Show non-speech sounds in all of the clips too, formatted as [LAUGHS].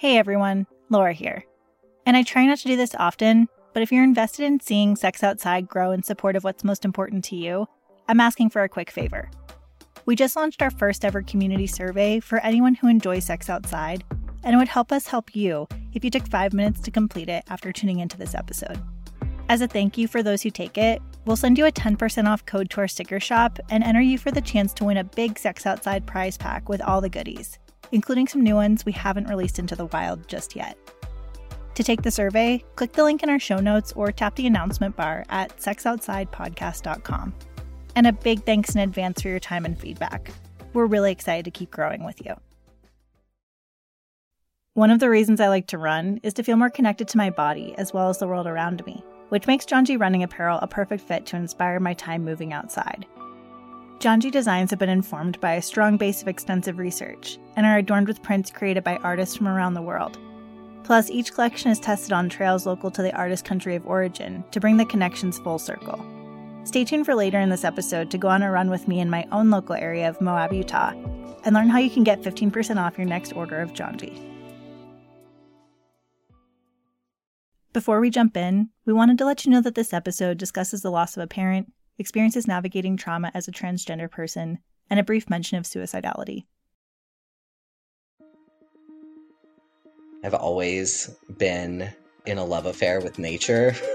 Hey everyone, Laura here. And I try not to do this often, but if you're invested in seeing Sex Outside grow in support of what's most important to you, I'm asking for a quick favor. We just launched our first ever community survey for anyone who enjoys sex outside, and it would help us help you if you took five minutes to complete it after tuning into this episode. As a thank you for those who take it, we'll send you a 10% off code to our sticker shop and enter you for the chance to win a big Sex Outside prize pack with all the goodies including some new ones we haven't released into the wild just yet. To take the survey, click the link in our show notes or tap the announcement bar at sexoutsidepodcast.com. And a big thanks in advance for your time and feedback. We're really excited to keep growing with you. One of the reasons I like to run is to feel more connected to my body as well as the world around me, which makes Janji running apparel a perfect fit to inspire my time moving outside. Janji designs have been informed by a strong base of extensive research and are adorned with prints created by artists from around the world. Plus, each collection is tested on trails local to the artist's country of origin to bring the connections full circle. Stay tuned for later in this episode to go on a run with me in my own local area of Moab, Utah, and learn how you can get 15% off your next order of Janji. Before we jump in, we wanted to let you know that this episode discusses the loss of a parent, experiences navigating trauma as a transgender person, and a brief mention of suicidality. I've always been in a love affair with nature. [LAUGHS]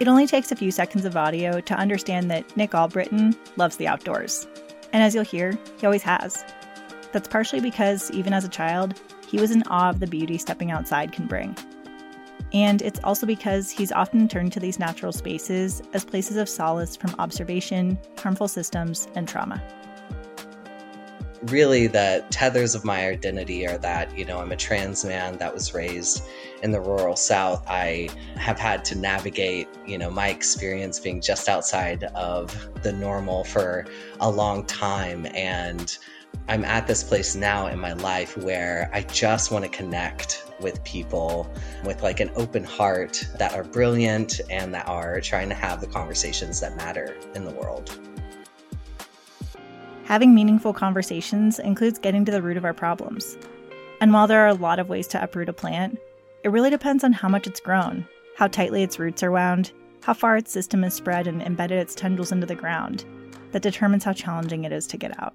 it only takes a few seconds of audio to understand that Nick Albritton loves the outdoors. And as you'll hear, he always has. That's partially because, even as a child, he was in awe of the beauty stepping outside can bring. And it's also because he's often turned to these natural spaces as places of solace from observation, harmful systems, and trauma. Really, the tethers of my identity are that, you know, I'm a trans man that was raised in the rural South. I have had to navigate, you know, my experience being just outside of the normal for a long time. And I'm at this place now in my life where I just want to connect with people with like an open heart that are brilliant and that are trying to have the conversations that matter in the world. Having meaningful conversations includes getting to the root of our problems. And while there are a lot of ways to uproot a plant, it really depends on how much it's grown, how tightly its roots are wound, how far its system is spread and embedded its tendrils into the ground, that determines how challenging it is to get out.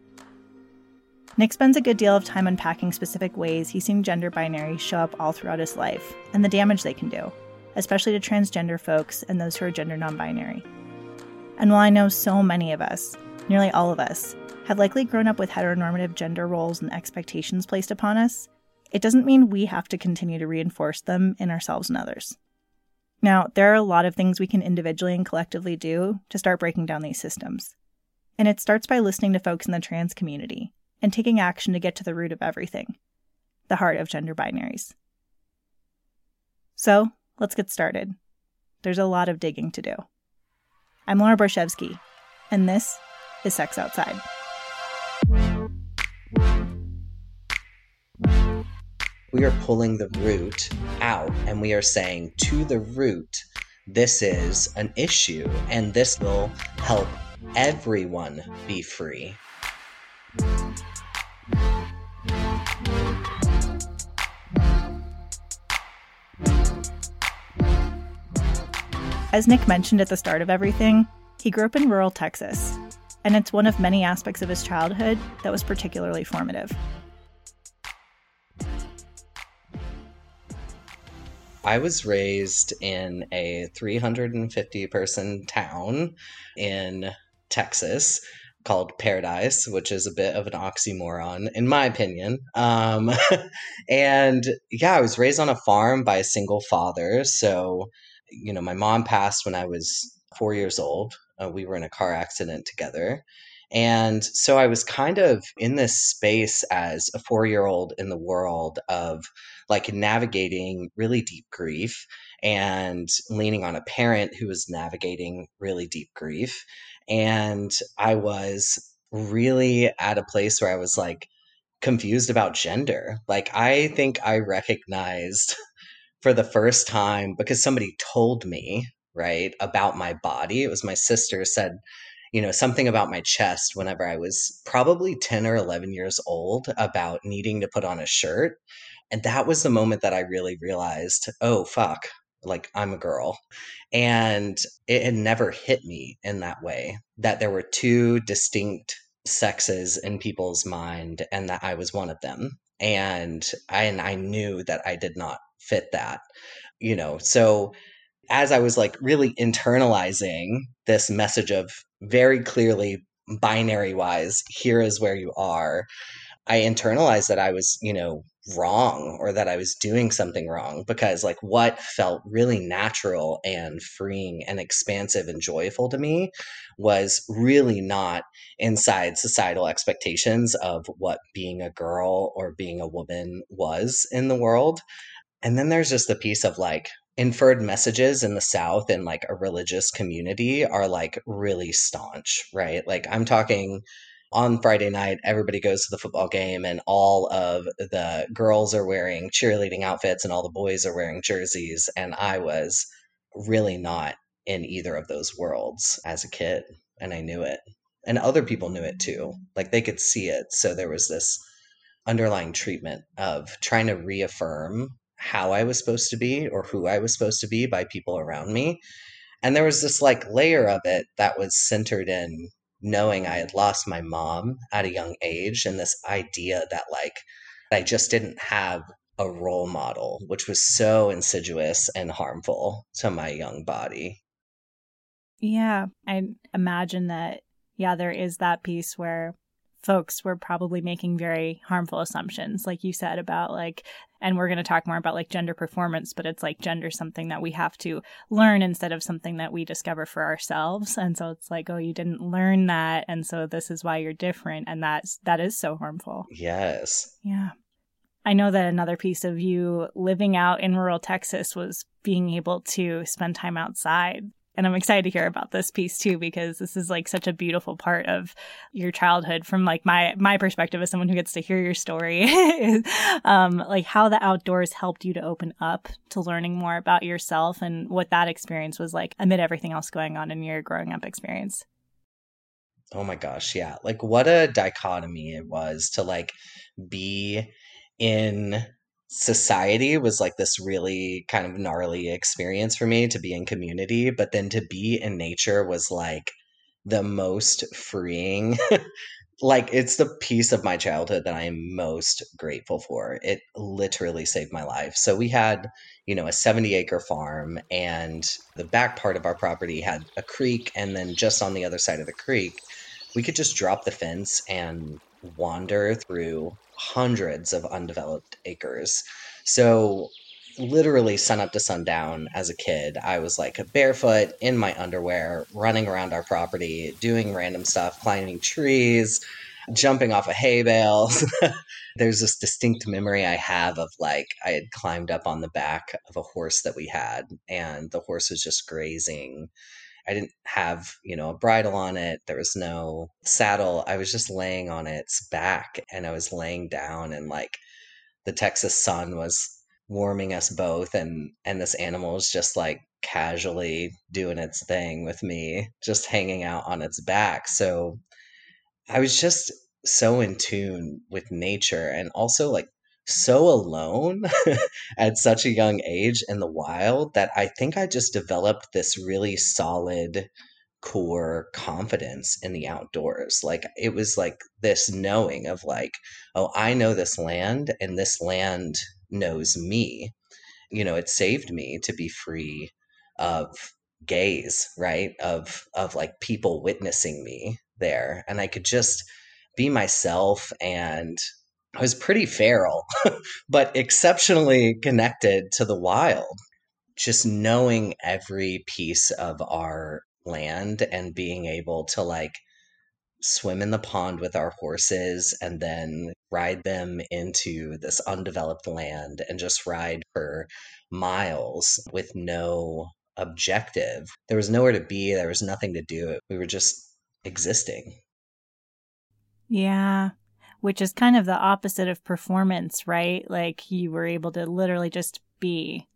Nick spends a good deal of time unpacking specific ways he's seen gender binaries show up all throughout his life and the damage they can do, especially to transgender folks and those who are gender non binary. And while I know so many of us, nearly all of us, have likely grown up with heteronormative gender roles and expectations placed upon us, it doesn't mean we have to continue to reinforce them in ourselves and others. Now, there are a lot of things we can individually and collectively do to start breaking down these systems. And it starts by listening to folks in the trans community and taking action to get to the root of everything the heart of gender binaries. So, let's get started. There's a lot of digging to do. I'm Laura Borichevsky, and this is Sex Outside. We are pulling the root out and we are saying to the root, this is an issue and this will help everyone be free. As Nick mentioned at the start of everything, he grew up in rural Texas, and it's one of many aspects of his childhood that was particularly formative. I was raised in a 350 person town in Texas called Paradise, which is a bit of an oxymoron, in my opinion. Um, [LAUGHS] and yeah, I was raised on a farm by a single father. So you know, my mom passed when I was four years old. Uh, we were in a car accident together. And so I was kind of in this space as a four year old in the world of like navigating really deep grief and leaning on a parent who was navigating really deep grief. And I was really at a place where I was like confused about gender. Like, I think I recognized [LAUGHS] for the first time because somebody told me right about my body it was my sister said you know, something about my chest whenever I was probably 10 or 11 years old about needing to put on a shirt. And that was the moment that I really realized, oh, fuck, like I'm a girl. And it had never hit me in that way that there were two distinct sexes in people's mind and that I was one of them. And I, and I knew that I did not fit that, you know. So as I was like really internalizing this message of very clearly binary wise, here is where you are, I internalized that I was, you know, wrong or that I was doing something wrong because like what felt really natural and freeing and expansive and joyful to me was really not inside societal expectations of what being a girl or being a woman was in the world. And then there's just the piece of like inferred messages in the South and like a religious community are like really staunch, right? Like I'm talking on Friday night, everybody goes to the football game, and all of the girls are wearing cheerleading outfits, and all the boys are wearing jerseys. And I was really not in either of those worlds as a kid, and I knew it. And other people knew it too. Like they could see it. So there was this underlying treatment of trying to reaffirm how I was supposed to be or who I was supposed to be by people around me. And there was this like layer of it that was centered in knowing I had lost my mom at a young age and this idea that like I just didn't have a role model, which was so insidious and harmful to my young body. Yeah, I imagine that, yeah, there is that piece where folks were probably making very harmful assumptions, like you said, about like and we're going to talk more about like gender performance but it's like gender something that we have to learn instead of something that we discover for ourselves. And so it's like oh you didn't learn that and so this is why you're different and that's that is so harmful. Yes. Yeah. I know that another piece of you living out in rural Texas was being able to spend time outside and I'm excited to hear about this piece too because this is like such a beautiful part of your childhood from like my my perspective as someone who gets to hear your story. [LAUGHS] um, like how the outdoors helped you to open up to learning more about yourself and what that experience was like amid everything else going on in your growing up experience. Oh my gosh, yeah. Like what a dichotomy it was to like be in society was like this really kind of gnarly experience for me to be in community, but then to be in nature was like the most freeing. [LAUGHS] like it's the piece of my childhood that I am most grateful for. It literally saved my life. So we had, you know, a 70 acre farm and the back part of our property had a creek and then just on the other side of the creek, we could just drop the fence and wander through hundreds of undeveloped acres. So literally sun up to sundown as a kid i was like barefoot in my underwear running around our property doing random stuff climbing trees jumping off of hay bales [LAUGHS] there's this distinct memory i have of like i had climbed up on the back of a horse that we had and the horse was just grazing I didn't have, you know, a bridle on it. There was no saddle. I was just laying on its back and I was laying down and like the Texas sun was warming us both and and this animal was just like casually doing its thing with me, just hanging out on its back. So I was just so in tune with nature and also like so alone [LAUGHS] at such a young age in the wild that I think I just developed this really solid core confidence in the outdoors. Like it was like this knowing of like, oh, I know this land and this land knows me. You know, it saved me to be free of gaze, right? Of of like people witnessing me there. And I could just be myself and was pretty feral, [LAUGHS] but exceptionally connected to the wild. Just knowing every piece of our land and being able to like swim in the pond with our horses and then ride them into this undeveloped land and just ride for miles with no objective. There was nowhere to be, there was nothing to do. We were just existing. Yeah which is kind of the opposite of performance, right? Like you were able to literally just be.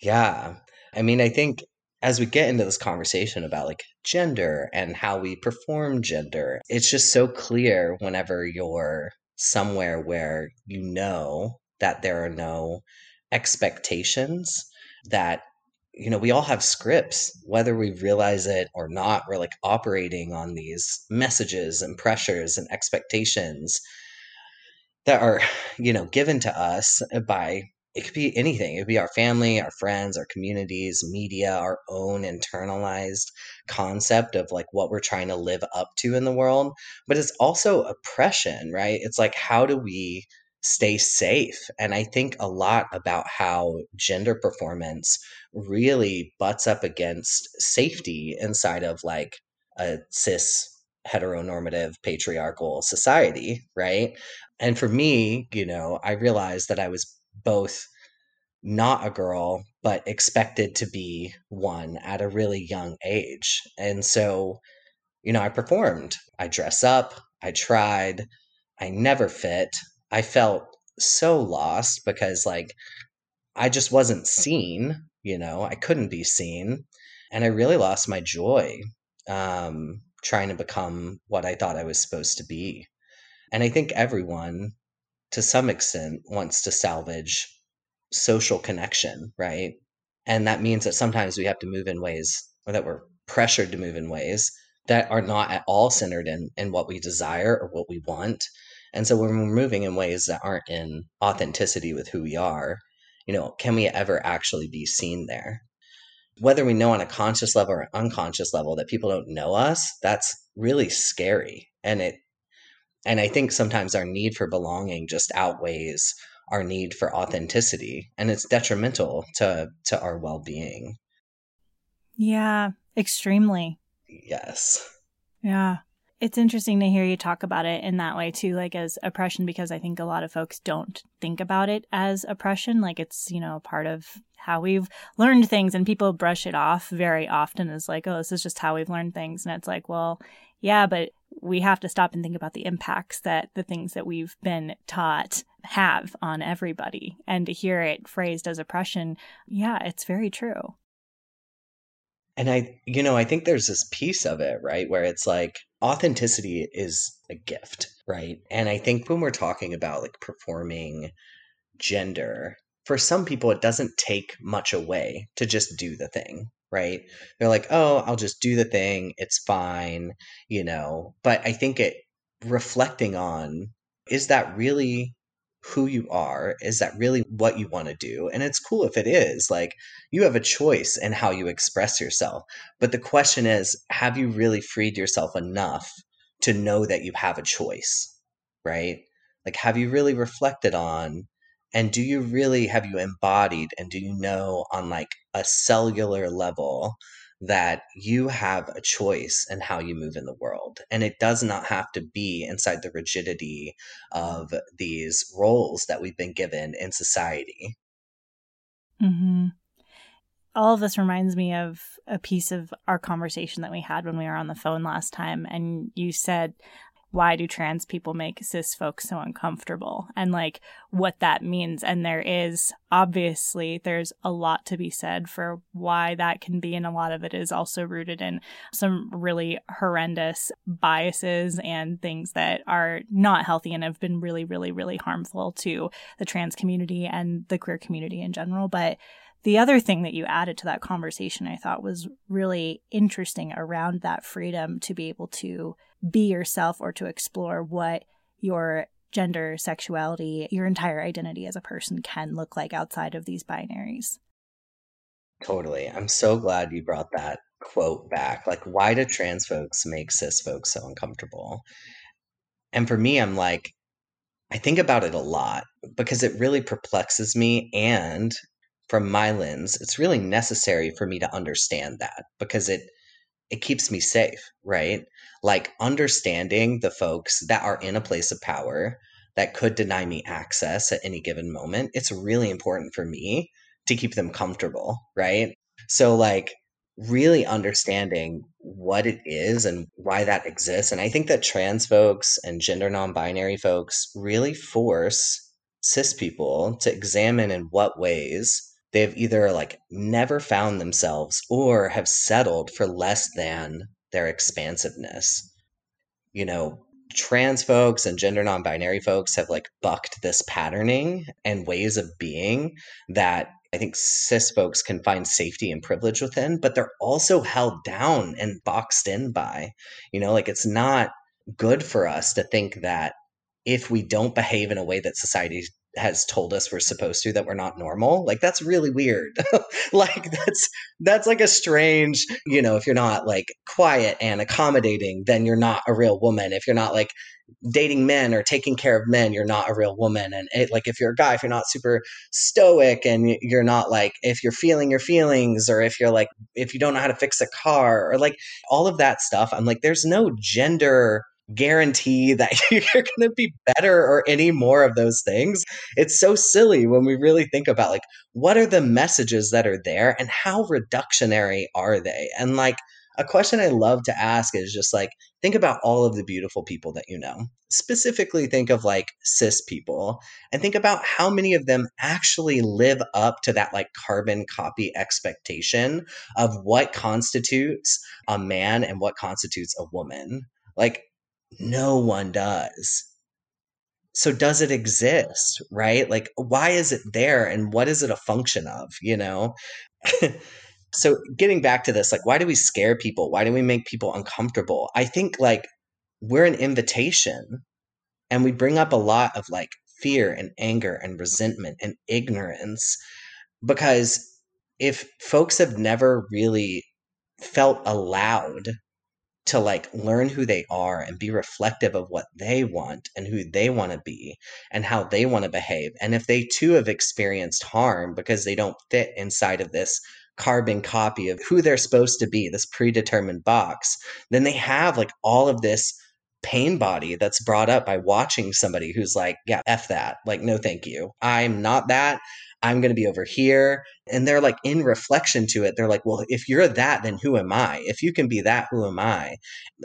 Yeah. I mean, I think as we get into this conversation about like gender and how we perform gender, it's just so clear whenever you're somewhere where you know that there are no expectations that you know we all have scripts whether we realize it or not we're like operating on these messages and pressures and expectations that are you know given to us by it could be anything. It could be our family, our friends, our communities, media, our own internalized concept of like what we're trying to live up to in the world. But it's also oppression, right? It's like, how do we stay safe? And I think a lot about how gender performance really butts up against safety inside of like a cis heteronormative patriarchal society, right? And for me, you know, I realized that I was both not a girl but expected to be one at a really young age. And so, you know, I performed. I dress up, I tried, I never fit. I felt so lost because like I just wasn't seen, you know, I couldn't be seen. And I really lost my joy um, trying to become what I thought I was supposed to be. And I think everyone, to some extent, wants to salvage social connection, right? And that means that sometimes we have to move in ways or that we're pressured to move in ways that are not at all centered in, in what we desire or what we want. And so when we're moving in ways that aren't in authenticity with who we are, you know, can we ever actually be seen there? Whether we know on a conscious level or unconscious level that people don't know us, that's really scary. And it and I think sometimes our need for belonging just outweighs our need for authenticity. And it's detrimental to to our well-being. Yeah extremely. Yes. Yeah it's interesting to hear you talk about it in that way too like as oppression because i think a lot of folks don't think about it as oppression like it's you know part of how we've learned things and people brush it off very often as like oh this is just how we've learned things and it's like well yeah but we have to stop and think about the impacts that the things that we've been taught have on everybody. And to hear it phrased as oppression, yeah, it's very true. And I, you know, I think there's this piece of it, right, where it's like authenticity is a gift, right? And I think when we're talking about like performing gender, for some people, it doesn't take much away to just do the thing, right? They're like, oh, I'll just do the thing. It's fine, you know. But I think it reflecting on is that really who you are? Is that really what you want to do? And it's cool if it is. Like you have a choice in how you express yourself. But the question is, have you really freed yourself enough to know that you have a choice? Right? Like, have you really reflected on and do you really have you embodied and do you know on like a cellular level that you have a choice in how you move in the world and it does not have to be inside the rigidity of these roles that we've been given in society mm-hmm. all of this reminds me of a piece of our conversation that we had when we were on the phone last time and you said why do trans people make cis folks so uncomfortable and like what that means. And there is obviously there's a lot to be said for why that can be and a lot of it is also rooted in some really horrendous biases and things that are not healthy and have been really really really harmful to the trans community and the queer community in general. But the other thing that you added to that conversation I thought was really interesting around that freedom to be able to be yourself or to explore what your gender, sexuality, your entire identity as a person can look like outside of these binaries. Totally. I'm so glad you brought that quote back. Like, why do trans folks make cis folks so uncomfortable? And for me, I'm like, I think about it a lot because it really perplexes me. And from my lens, it's really necessary for me to understand that because it it keeps me safe, right? Like understanding the folks that are in a place of power that could deny me access at any given moment. It's really important for me to keep them comfortable, right? So, like, really understanding what it is and why that exists. And I think that trans folks and gender non binary folks really force cis people to examine in what ways they've either like never found themselves or have settled for less than their expansiveness. You know, trans folks and gender non-binary folks have like bucked this patterning and ways of being that I think cis folks can find safety and privilege within, but they're also held down and boxed in by. You know, like it's not good for us to think that if we don't behave in a way that society has told us we're supposed to that we're not normal like that's really weird. [LAUGHS] Like that's that's like a strange you know if you're not like quiet and accommodating then you're not a real woman. If you're not like dating men or taking care of men you're not a real woman. And it, like if you're a guy if you're not super stoic and you're not like if you're feeling your feelings or if you're like if you don't know how to fix a car or like all of that stuff i'm like there's no gender guarantee that [LAUGHS] you're going to be better or any more of those things. It's so silly when we really think about like what are the messages that are there and how reductionary are they? And like a question I love to ask is just like think about all of the beautiful people that you know. Specifically think of like cis people and think about how many of them actually live up to that like carbon copy expectation of what constitutes a man and what constitutes a woman. Like no one does. So does it exist, right? Like why is it there and what is it a function of, you know? [LAUGHS] so getting back to this, like why do we scare people? Why do we make people uncomfortable? I think like we're an invitation and we bring up a lot of like fear and anger and resentment and ignorance because if folks have never really felt allowed to like learn who they are and be reflective of what they want and who they want to be and how they want to behave. And if they too have experienced harm because they don't fit inside of this carbon copy of who they're supposed to be, this predetermined box, then they have like all of this pain body that's brought up by watching somebody who's like, yeah, F that. Like, no, thank you. I'm not that. I'm going to be over here. And they're like in reflection to it. They're like, well, if you're that, then who am I? If you can be that, who am I?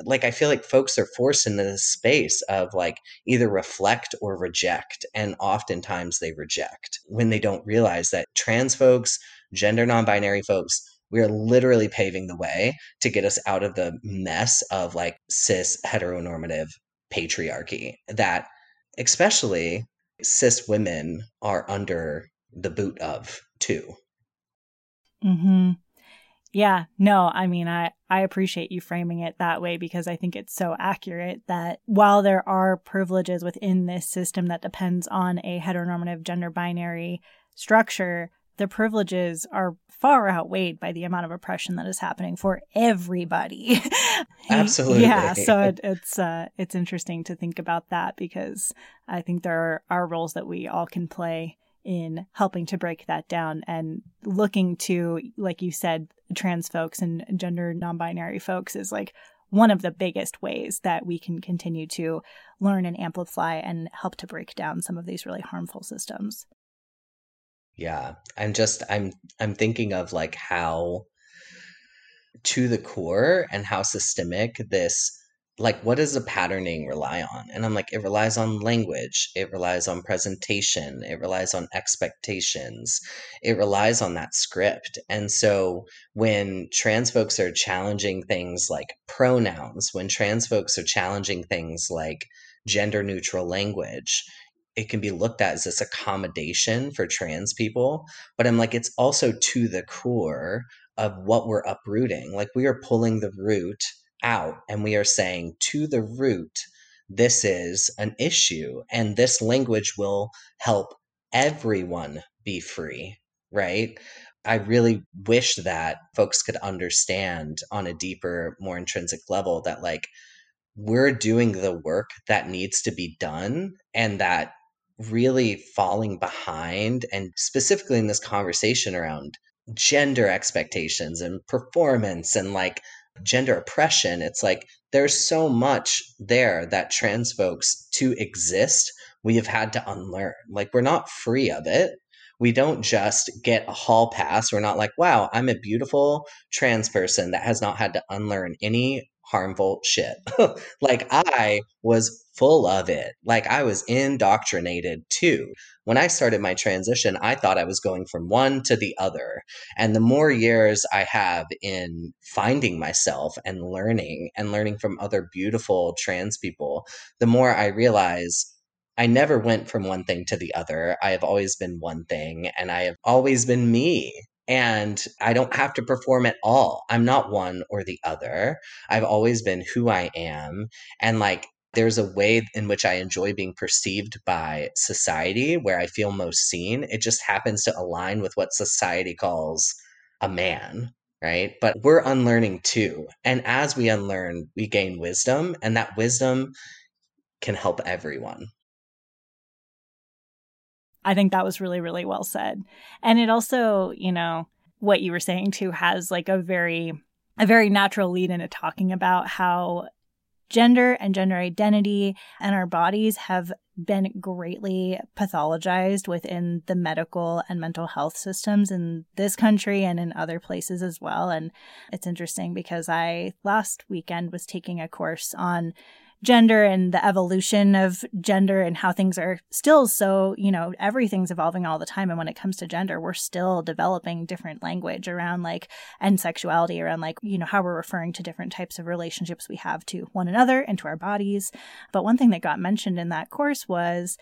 Like, I feel like folks are forced into this space of like either reflect or reject. And oftentimes they reject when they don't realize that trans folks, gender non binary folks, we are literally paving the way to get us out of the mess of like cis heteronormative patriarchy that especially cis women are under the boot of too. Hmm. Yeah. No. I mean, I I appreciate you framing it that way because I think it's so accurate that while there are privileges within this system that depends on a heteronormative gender binary structure, the privileges are far outweighed by the amount of oppression that is happening for everybody. [LAUGHS] Absolutely. yeah. So it, it's uh, it's interesting to think about that because I think there are, are roles that we all can play in helping to break that down and looking to, like you said, trans folks and gender non binary folks is like one of the biggest ways that we can continue to learn and amplify and help to break down some of these really harmful systems. Yeah. I'm just I'm I'm thinking of like how to the core and how systemic this like what does the patterning rely on? And i'm like it relies on language it relies on presentation it relies on expectations it relies on that script. And so when trans folks are challenging things like pronouns when trans folks are challenging things like gender neutral language it can be looked at as this accommodation for trans people. But i'm like it's also to the core of what we're uprooting. Like we are pulling the root out and we are saying to the root, this is an issue and this language will help everyone be free, right? I really wish that folks could understand on a deeper, more intrinsic level that, like, we're doing the work that needs to be done and that really falling behind, and specifically in this conversation around gender expectations and performance and like gender oppression, it's like there's so much there that trans folks to exist, we have had to unlearn. Like we're not free of it. We don't just get a hall pass. We're not like, wow, I'm a beautiful trans person that has not had to unlearn any harmful shit. [LAUGHS] like I was full of it. Like I was indoctrinated too. When I started my transition, I thought I was going from one to the other. And the more years I have in finding myself and learning and learning from other beautiful trans people, the more I realize I never went from one thing to the other. I have always been one thing and I have always been me. And I don't have to perform at all. I'm not one or the other. I've always been who I am. And like, there's a way in which I enjoy being perceived by society where I feel most seen. It just happens to align with what society calls a man, right? But we're unlearning too. And as we unlearn, we gain wisdom, and that wisdom can help everyone. I think that was really, really well said. And it also, you know, what you were saying too has like a very, a very natural lead into talking about how gender and gender identity and our bodies have been greatly pathologized within the medical and mental health systems in this country and in other places as well. And it's interesting because I last weekend was taking a course on gender and the evolution of gender and how things are still so, you know, everything's evolving all the time. And when it comes to gender, we're still developing different language around like, and sexuality around like, you know, how we're referring to different types of relationships we have to one another and to our bodies. But one thing that got mentioned in that course was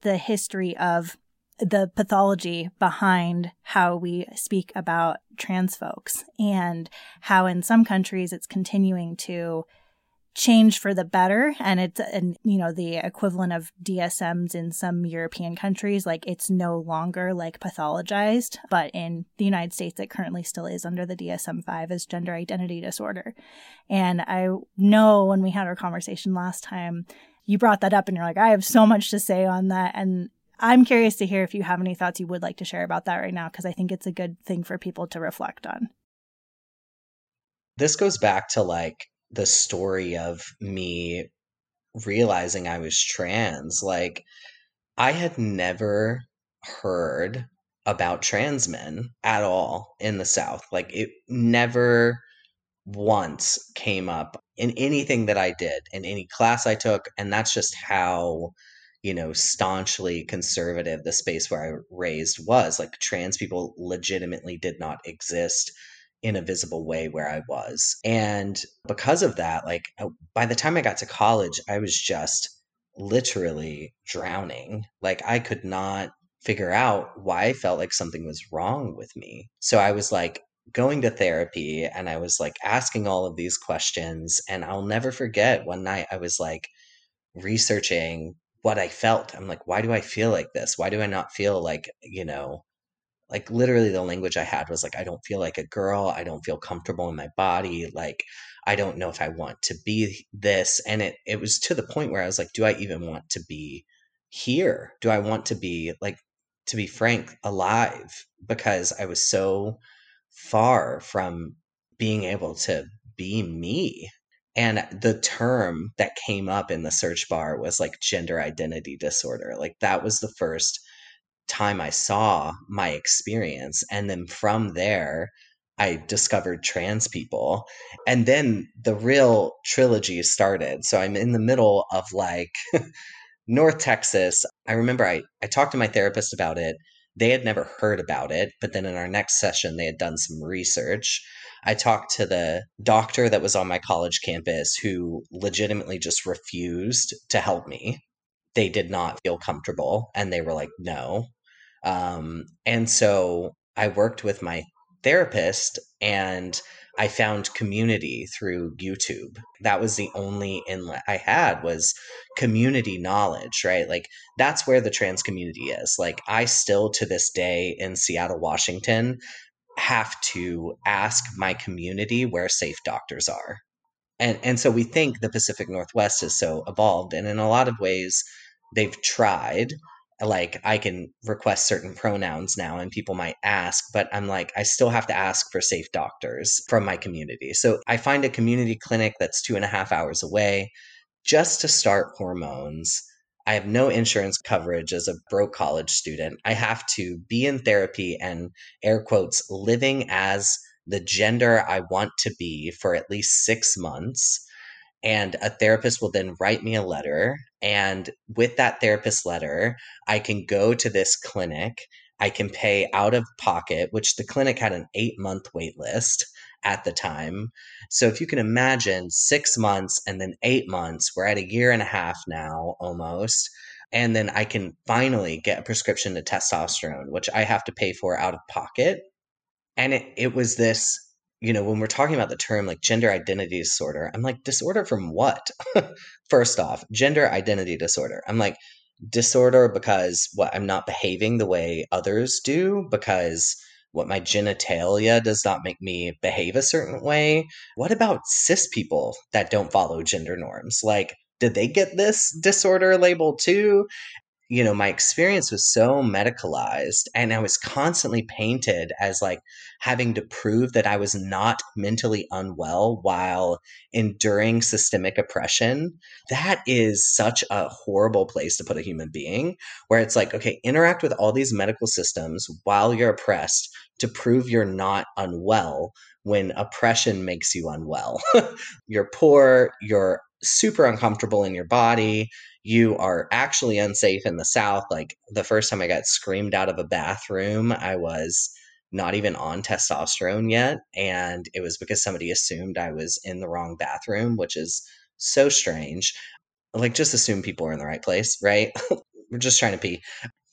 the history of the pathology behind how we speak about trans folks and how in some countries it's continuing to change for the better. And it's and you know the equivalent of DSMs in some European countries like it's no longer like pathologized. But in the United States it currently still is under the DSM-5 as gender identity disorder. And I know when we had our conversation last time you brought that up and you're like I have so much to say on that. And I'm curious to hear if you have any thoughts you would like to share about that right now because I think it's a good thing for people to reflect on. This goes back to like the story of me realizing I was trans. Like, I had never heard about trans men at all in the South. Like, it never once came up in anything that I did, in any class I took. And that's just how, you know, staunchly conservative the space where I raised was. Like, trans people legitimately did not exist in a visible way where I was. And because of that, like uh, by the time I got to college, I was just literally drowning. Like I could not figure out why I felt like something was wrong with me. So I was like going to therapy and I was like asking all of these questions. And I'll never forget one night I was like researching what I felt. I'm like, why do I feel like this? Why do I not feel like, you know, like literally the language I had was like, I don't feel like a girl. I don't feel comfortable in my body. Like, I don't know if I want to be this. And it, it was to the point where I was like, do I even want to be here? Do I want to be like, to be frank, alive? Because I was so far from being able to be me. And the term that came up in the search bar was like gender identity disorder. Like that was the first time I saw my experience. And then from there, I discovered trans people. And then the real trilogy started. So I'm in the middle of like [LAUGHS] North Texas. I remember I, I talked to my therapist about it. They had never heard about it, but then in our next session, they had done some research. I talked to the doctor that was on my college campus who legitimately just refused to help me. They did not feel comfortable and they were like, no. Um, and so I worked with my therapist and I found community through YouTube. That was the only inlet I had was community knowledge, right? Like that's where the trans community is. Like I still to this day in Seattle, Washington have to ask my community where safe doctors are. And and so we think the Pacific Northwest is so evolved and in a lot of ways they've tried like I can request certain pronouns now and people might ask, but I'm like, I still have to ask for safe doctors from my community. So I find a community clinic that's two and a half hours away just to start hormones. I have no insurance coverage as a broke college student. I have to be in therapy and air quotes living as the gender I want to be for at least six months. And a therapist will then write me a letter. And with that therapist letter, I can go to this clinic. I can pay out of pocket, which the clinic had an eight month wait list at the time. So if you can imagine six months and then eight months, we're at a year and a half now almost. And then I can finally get a prescription to testosterone, which I have to pay for out of pocket. And it, it was this, you know, when we're talking about the term like gender identity disorder, I'm like, disorder from what? [LAUGHS] First off, gender identity disorder. I'm like, disorder because what I'm not behaving the way others do because what my genitalia does not make me behave a certain way. What about cis people that don't follow gender norms? Like, did they get this disorder label too? You know, my experience was so medicalized and I was constantly painted as like having to prove that I was not mentally unwell while enduring systemic oppression. That is such a horrible place to put a human being where it's like, okay, interact with all these medical systems while you're oppressed to prove you're not unwell when oppression makes you unwell. [LAUGHS] you're poor, you're super uncomfortable in your body. You are actually unsafe in the South. Like the first time I got screamed out of a bathroom, I was not even on testosterone yet. And it was because somebody assumed I was in the wrong bathroom, which is so strange. Like, just assume people are in the right place, right? [LAUGHS] We're just trying to pee.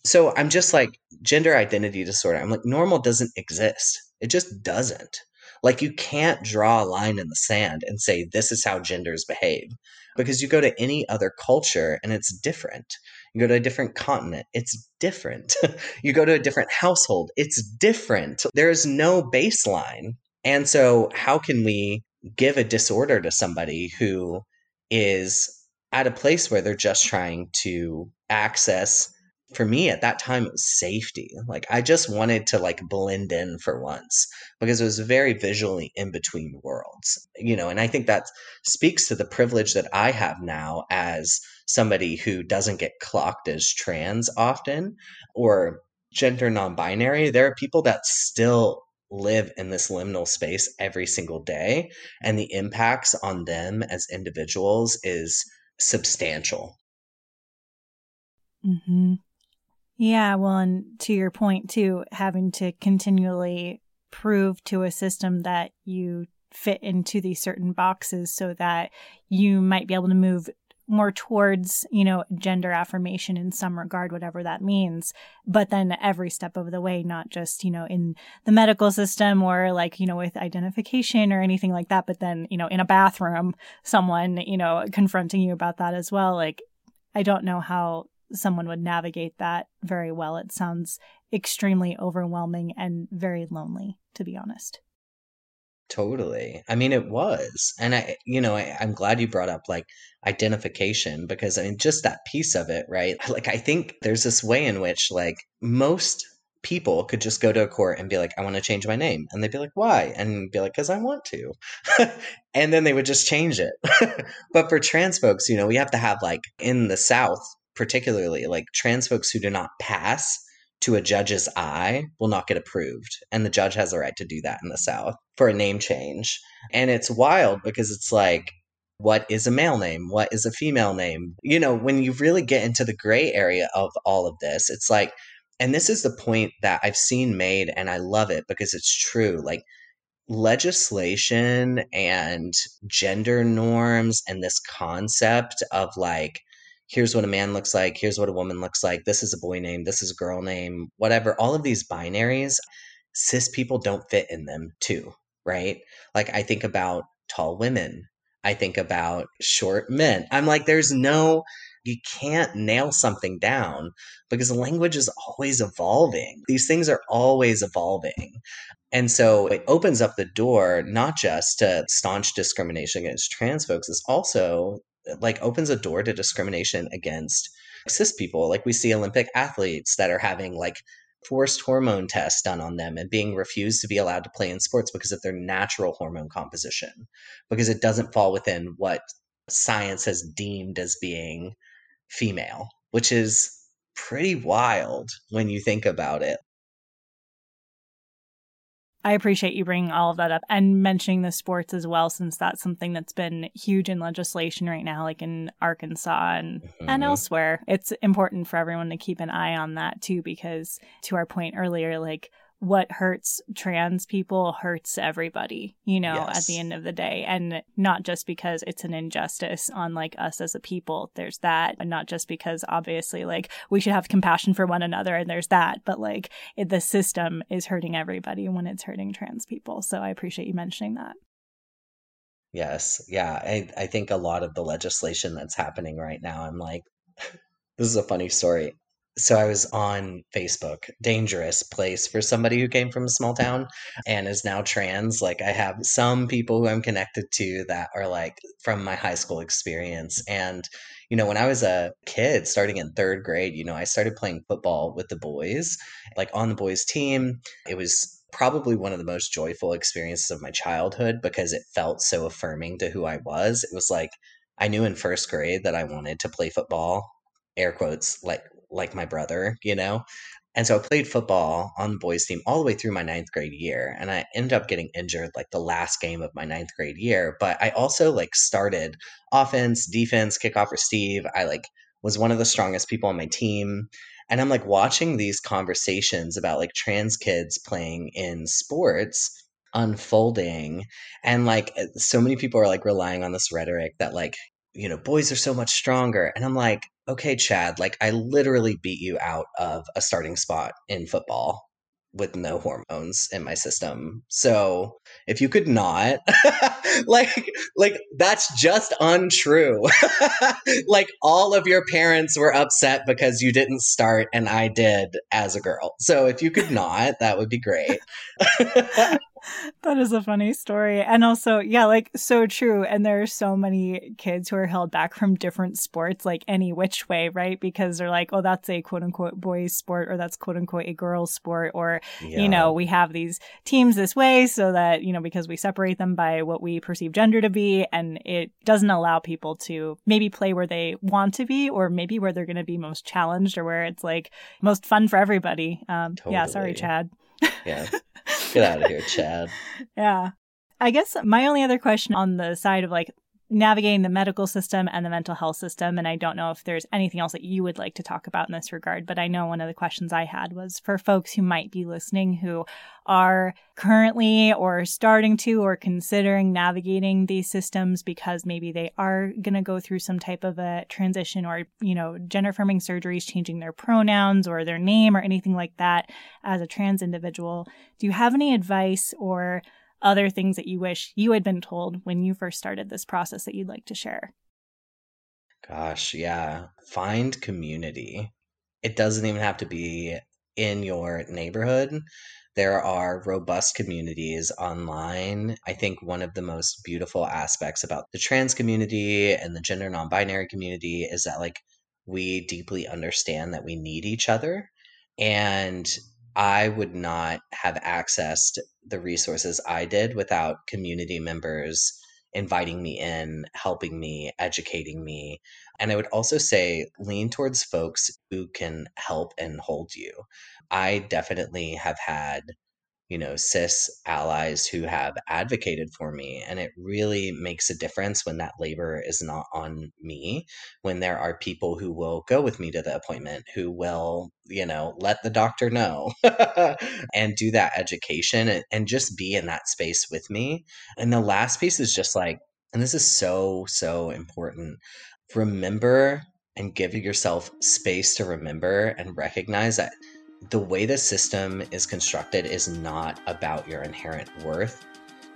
So I'm just like, gender identity disorder. I'm like, normal doesn't exist. It just doesn't. Like you can't draw a line in the sand and say this is how genders behave because you go to any other culture and it's different. You go to a different continent, it's different. [LAUGHS] you go to a different household, it's different. There's no baseline. And so how can we give a disorder to somebody who is at a place where they're just trying to access for me at that time it was safety. Like i just wanted to like blend in for once because it was very visually in between worlds you know and i think that speaks to the privilege that i have now as somebody who doesn't get clocked as trans often or gender non-binary. There are people that still live in this liminal space every single day and the impacts on them as individuals is substantial. Mm-hmm. Yeah, well, and to your point too, having to continually prove to a system that you fit into these certain boxes so that you might be able to move more towards, you know, gender affirmation in some regard, whatever that means. But then every step of the way, not just, you know, in the medical system or like, you know, with identification or anything like that, but then, you know, in a bathroom, someone, you know, confronting you about that as well. Like, I don't know how someone would navigate that very well. It sounds extremely overwhelming and very lonely, to be honest. Totally. I mean, it was. And I, you know, I, am glad you brought up like identification because I mean, just that piece of it, right? [LAUGHS] Like, I think there's this way in which like most people could just go to a court and be like, I want to change my name. And they'd be like, why? And be like, because I want to. [LAUGHS] and then they would just change it. [LAUGHS] but for trans folks, you know, we have to have like in the South, particularly like trans folks who do not pass to a judge's eye will not get approved. And the judge has the right to do that in the South for a name change. And it's wild because it's like, what is a male name? What is a female name? You know, when you really get into the gray area of all of this, it's like, and this is the point that I've seen made, and I love it because it's true. Like, legislation and gender norms and this concept of like here's what a man looks like, here's what a woman looks like, this is a boy name, this is a girl name, whatever. All of these binaries, cis people don't fit in them too, right? Like I think about tall women, I think about short men. I'm like, there's no, you can't nail something down because language is always evolving. These things are always evolving. And so it opens up the door not just to staunch discrimination against trans folks, it's also like opens a door to discrimination against cis people. Like we see Olympic athletes that are having like forced hormone tests done on them and being refused to be allowed to play in sports because of their natural hormone composition, because it doesn't fall within what science has deemed as being female, which is pretty wild when you think about it. I appreciate you bringing all of that up and mentioning the sports as well, since that's something that's been huge in legislation right now, like in Arkansas and, mm-hmm. and elsewhere. It's important for everyone to keep an eye on that too, because to our point earlier, like what hurts trans people hurts everybody, you know, yes. at the end of the day. And not just because it's an injustice on like us as a people, there's that. And not just because obviously like we should have compassion for one another and there's that, but like it, the system is hurting everybody when it's hurting trans people. So I appreciate you mentioning that. Yes. Yeah. I, I think a lot of the legislation that's happening right now, I'm like, [LAUGHS] this is a funny story so I was on Facebook, dangerous place for somebody who came from a small town and is now trans. Like I have some people who I'm connected to that are like from my high school experience. And, you know, when I was a kid starting in third grade, you know, I started playing football with the boys, like on the boys team. It was probably one of the most joyful experiences of my childhood because it felt so affirming to who I was. It was like I knew in first grade that I wanted to play football air quotes like like my brother, you know? And so I played football on the boys' team all the way through my ninth grade year. And I ended up getting injured like the last game of my ninth grade year. But I also like started offense, defense, kickoff for Steve. I like was one of the strongest people on my team. And I'm like watching these conversations about like trans kids playing in sports unfolding. And like eh, so many people are like relying on this rhetoric that like, you know, boys are so much stronger. And I'm like, okay, Chad, like I literally beat you out of a starting spot in football with no hormones in my system. So if you could not [LAUGHS] like like that's just untrue. [LAUGHS] like all of your parents were upset because you didn't start and I did as a girl. So if you could not, that would be great. [LAUGHS] [LAUGHS] that is a funny story. And also, yeah, like so true. And there are so many kids who are held back from different sports, like any which way, right? Because they're like, oh, that's a quote unquote boys sport, or that's quote unquote a girls sport, or, yeah. you know, we have these teams this way so that, you know, because we separate them by what we perceive gender to be. And it doesn't allow people to maybe play where they want to be, or maybe where they're going to be most challenged, or where it's like most fun for everybody. Um, totally. Yeah, sorry, Chad. Yeah. [LAUGHS] Get out of here, Chad. [LAUGHS] yeah. I guess my only other question on the side of like navigating the medical system and the mental health system. And I don't know if there's anything else that you would like to talk about in this regard, but I know one of the questions I had was for folks who might be listening who are currently or starting to or considering navigating these systems because maybe they are going to go through some type of a transition or, you know, gender affirming surgeries, changing their pronouns or their name or anything like that as a trans individual. Do you have any advice or other things that you wish you had been told when you first started this process that you'd like to share? Gosh, yeah. Find community. It doesn't even have to be in your neighborhood. There are robust communities online. I think one of the most beautiful aspects about the trans community and the gender non binary community is that, like, we deeply understand that we need each other. And I would not have accessed the resources I did without community members inviting me in, helping me, educating me. And I would also say lean towards folks who can help and hold you. I definitely have had you know, cis allies who have advocated for me. And it really makes a difference when that labor is not on me, when there are people who will go with me to the appointment, who will, you know, let the doctor know [LAUGHS] and do that education and, and just be in that space with me. And the last piece is just like, and this is so, so important. Remember and give yourself space to remember and recognize that the way the system is constructed is not about your inherent worth.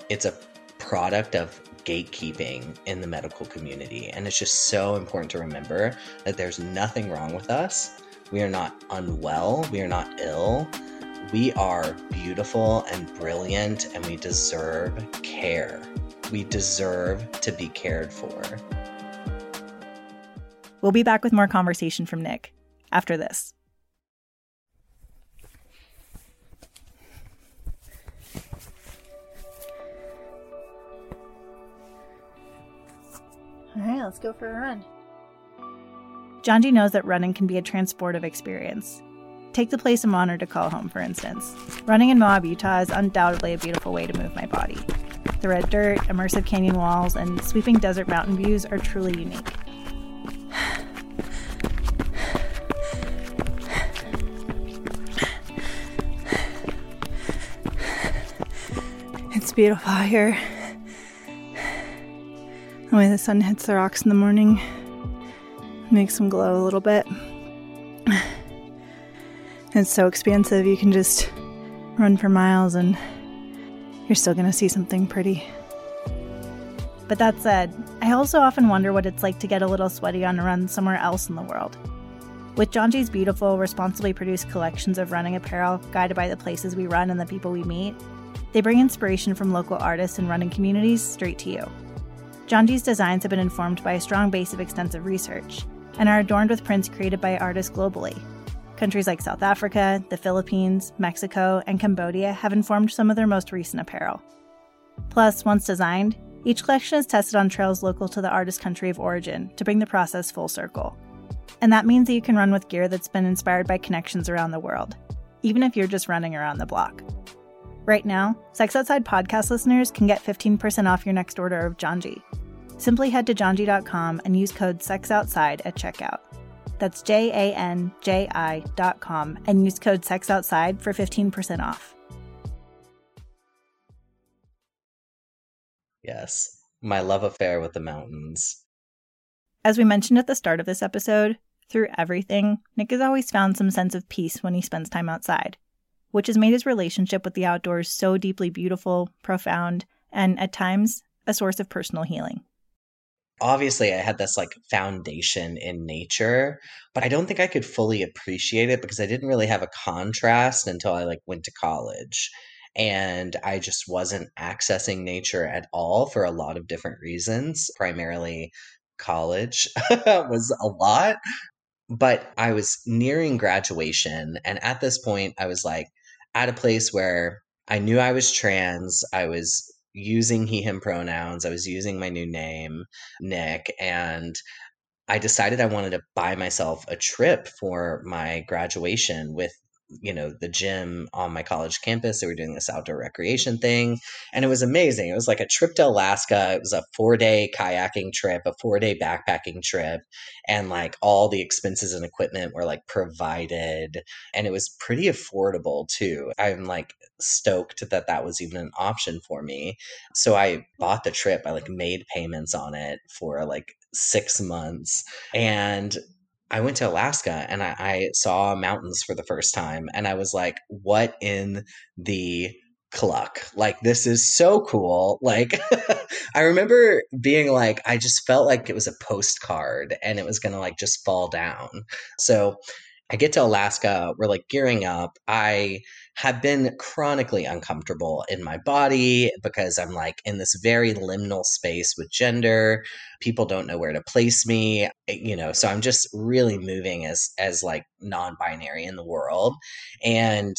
It's a product of gatekeeping in the medical community. And it's just so important to remember that there's nothing wrong with us. We are not unwell. We are not ill. We are beautiful and brilliant, and we deserve care. We deserve to be cared for. We'll be back with more conversation from Nick after this. All right, let's go for a run. Janji knows that running can be a transportive experience. Take the place I'm honored to call home, for instance. Running in Moab, Utah is undoubtedly a beautiful way to move my body. The red dirt, immersive canyon walls, and sweeping desert mountain views are truly unique. It's beautiful out here. The way the sun hits the rocks in the morning makes them glow a little bit. It's so expansive, you can just run for miles and you're still gonna see something pretty. But that said, I also often wonder what it's like to get a little sweaty on a run somewhere else in the world. With Janji's beautiful, responsibly produced collections of running apparel guided by the places we run and the people we meet, they bring inspiration from local artists and running communities straight to you. Janji's designs have been informed by a strong base of extensive research and are adorned with prints created by artists globally, Countries like South Africa, the Philippines, Mexico, and Cambodia have informed some of their most recent apparel. Plus, once designed, each collection is tested on trails local to the artist's country of origin to bring the process full circle. And that means that you can run with gear that's been inspired by connections around the world, even if you're just running around the block. Right now, Sex Outside podcast listeners can get 15% off your next order of Janji. Simply head to janji.com and use code SEXOUTSIDE at checkout. That's J A N J I dot com and use code SEXOUTSIDE for 15% off. Yes, my love affair with the mountains. As we mentioned at the start of this episode, through everything, Nick has always found some sense of peace when he spends time outside, which has made his relationship with the outdoors so deeply beautiful, profound, and at times a source of personal healing obviously I had this like foundation in nature, but I don't think I could fully appreciate it because I didn't really have a contrast until I like went to college. And I just wasn't accessing nature at all for a lot of different reasons. Primarily, college [LAUGHS] was a lot, but I was nearing graduation. And at this point, I was like at a place where I knew I was trans. I was using he him pronouns. I was using my new name, Nick, and I decided I wanted to buy myself a trip for my graduation with you know the gym on my college campus they were doing this outdoor recreation thing and it was amazing. It was like a trip to alaska. It was a four day kayaking trip a four day backpacking trip and like all the expenses and equipment were like provided and it was pretty affordable too. I'm like stoked that that was even an option for me. So i bought the trip. I like made payments on it for like six months and I went to Alaska and I, I, saw mountains for the first time, and I was like, "What in the cluck? Like this is so cool!" Like [LAUGHS] I remember being like, I just felt like it was a postcard, and it was gonna like just fall down. So I get to Alaska, we're like gearing up. I have been chronically uncomfortable in my body because I'm like in this very liminal space with gender. People don't know where to place me, eh, you know, so I'm just really moving as as like non-binary in the world. And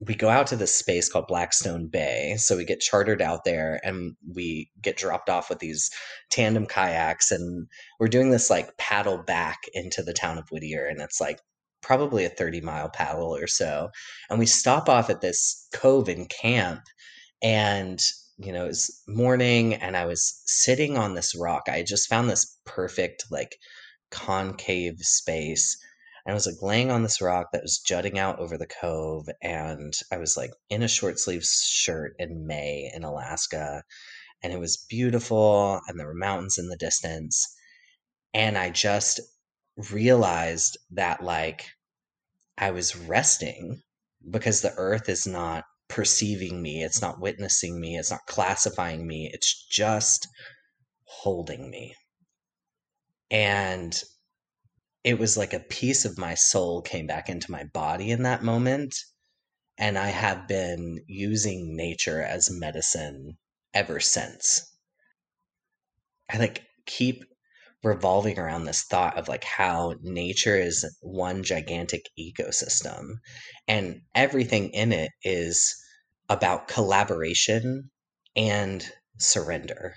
we go out to this space called Blackstone Bay. So we get chartered out there and we get dropped off with these tandem kayaks and we're doing this like paddle back into the town of Whittier and it's like probably a 30 mile paddle or so. And we stop off at this cove in camp and you know, it was morning and I was sitting on this rock. I just found this perfect like concave space. And I was like laying on this rock that was jutting out over the cove. And I was like in a short sleeve shirt in May in Alaska. And it was beautiful. And there were mountains in the distance. And I just realized that like I was resting because the earth is not perceiving me, it's not witnessing me, it's not classifying me, it's just holding me. And it was like a piece of my soul came back into my body in that moment. And I have been using nature as medicine ever since. I like keep revolving around this thought of like how nature is one gigantic ecosystem and everything in it is about collaboration and surrender.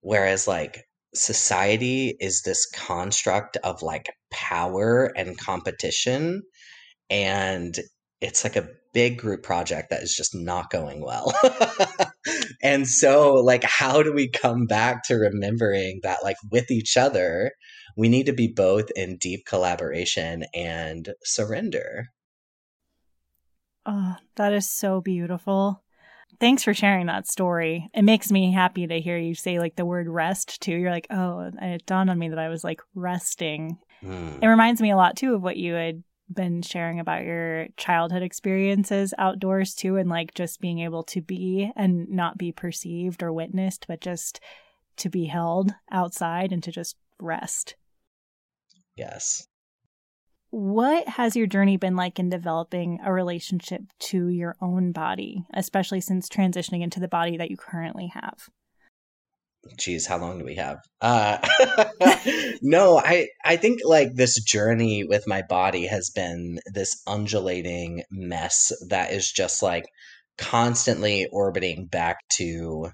Whereas like society is this construct of like power and competition and it's like a big group project that is just not going well. [LAUGHS] and so like how do we come back to remembering that like with each other we need to be both in deep collaboration and surrender. Oh, that is so beautiful. Thanks for sharing that story. It makes me happy to hear you say like the word rest too. You're like, oh, it dawned on me that I was like resting. Mm. It reminds me a lot too of what you had been sharing about your childhood experiences outdoors too, and like just being able to be and not be perceived or witnessed, but just to be held outside and to just rest. Yes. What has your journey been like in developing a relationship to your own body, especially since transitioning into the body that you currently have? Geez, how long do we have? Uh, [LAUGHS] no, I I think like this journey with my body has been this undulating mess that is just like constantly orbiting back to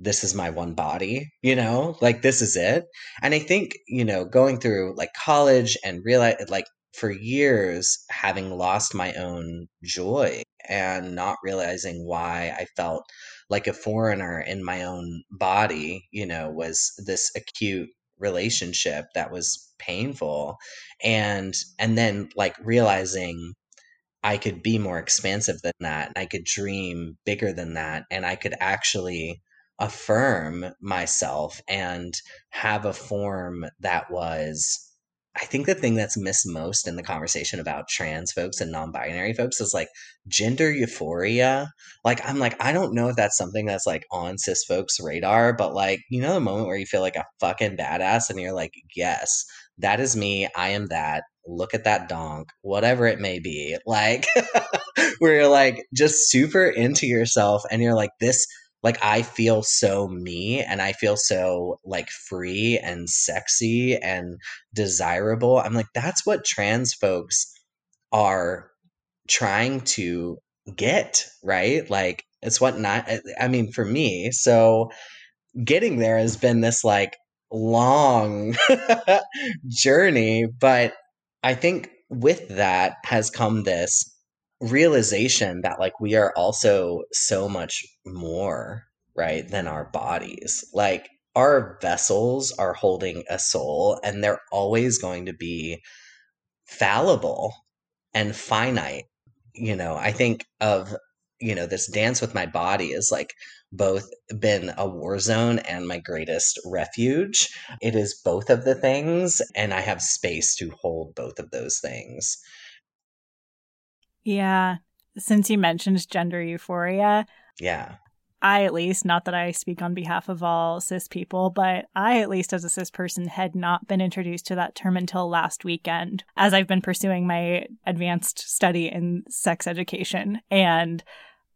this is my one body, you know, like this is it. And I think, you know, going through like college and realize like for years having lost my own joy and not realizing why I felt like a foreigner in my own body, you know, was this acute relationship that was painful and and then like realizing I could be more expansive than that. I could dream bigger than that. And I could actually affirm myself and have a form that was I think the thing that's missed most in the conversation about trans folks and non-binary folks is like gender euphoria. Like I'm like I don't know if that's something that's like on cis folks' radar, but like you know the moment where you feel like a fucking badass and you're like, yes, that is me. I am that. Look at that donk, whatever it may be. Like [LAUGHS] where you're like just super into yourself and you're like this like I feel so me and I feel so like free and sexy and desirable. I'm like, that's what trans folks are trying to get, right? Like, it's what not, I mean, for me. So getting there has been this like long [LAUGHS] journey. But I think with that has come this realization that like we are also so much more right than our bodies. Like our vessels are holding a soul and they're always going to be fallible and finite. You know i think of you know this dance with my body is like both been a war zone and my greatest refuge. It is both of the things and i have space to hold both of those things yeah. Since you mentioned gender euphoria. Yeah. I, at least, not that I speak on behalf of all cis people, but I, at least as a cis person, had not been introduced to that term until last weekend as I've been pursuing my advanced study in sex education. And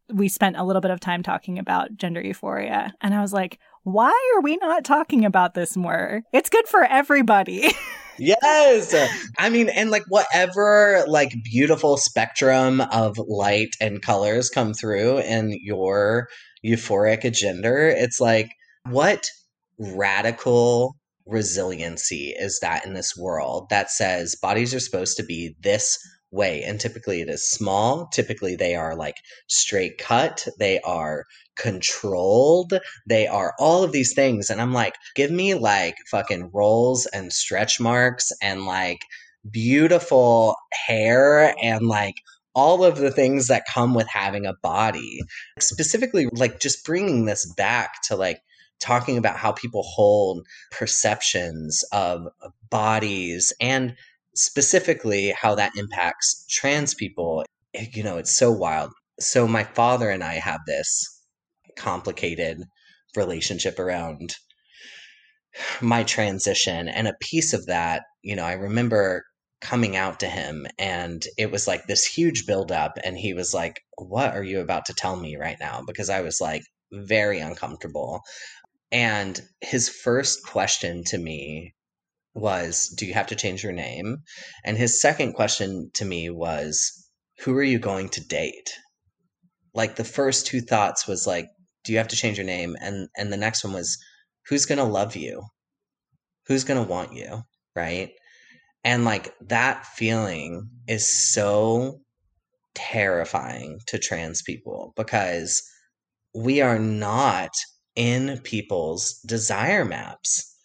we spent a little bit of time talking about gender euphoria. And I was like, why are we not talking about this more? It's good for everybody. [LAUGHS] yes. I mean, and like whatever like beautiful spectrum of light and colors come through in your euphoric agenda, it's like, what radical resiliency is that in this world that says bodies are supposed to be this way. And typically it is small. Typically they are like straight cut. They are controlled. They are all of these things. And I'm like, give me like fucking rolls and stretch marks and like beautiful hair and like all of the things that come with having a body. Specifically, like just bringing this back to like talking about how people hold perceptions of bodies and specifically how that impacts trans people. You know, it's so wild. So, my father and I have this complicated relationship around my transition. And a piece of that, you know, I remember coming out to him and it was like this huge buildup. And he was like, What are you about to tell me right now? Because I was like very uncomfortable. And his first question to me was, Do you have to change your name? And his second question to me was, Who are you going to date? Like the first two thoughts was like, Do you have to change your name? And and the next one was, Who's gonna love you? Who's gonna want you? Right? And like that feeling is so terrifying to trans people because we are not in people's desire maps.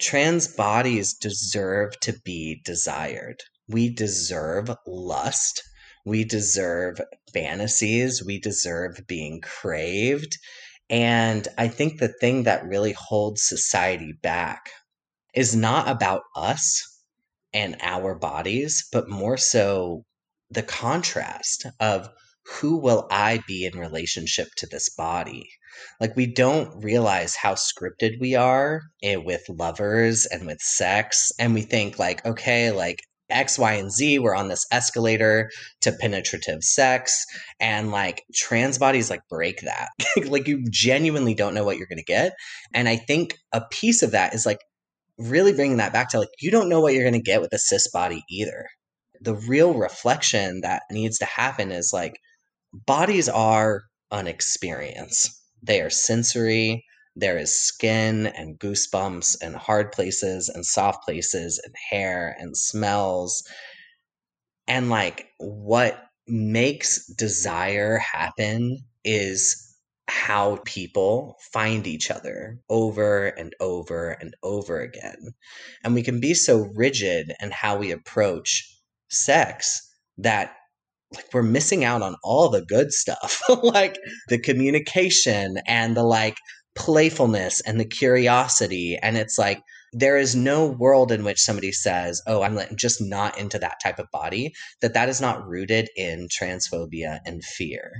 Trans bodies deserve to be desired. We deserve lust. We deserve fantasies. We deserve being craved. And I think the thing that really holds society back is not about us and our bodies, but more so the contrast of who will I be in relationship to this body? Like, we don't realize how scripted we are eh, with lovers and with sex. And we think, like, okay, like X, Y, and Z, we're on this escalator to penetrative sex. And like trans bodies, like, break that. [LAUGHS] like, you genuinely don't know what you're going to get. And I think a piece of that is like really bringing that back to like, you don't know what you're going to get with a cis body either. The real reflection that needs to happen is like, bodies are an experience. They are sensory. There is skin and goosebumps and hard places and soft places and hair and smells. And like what makes desire happen is how people find each other over and over and over again. And we can be so rigid in how we approach sex that like we're missing out on all the good stuff [LAUGHS] like the communication and the like playfulness and the curiosity and it's like there is no world in which somebody says oh i'm just not into that type of body that that is not rooted in transphobia and fear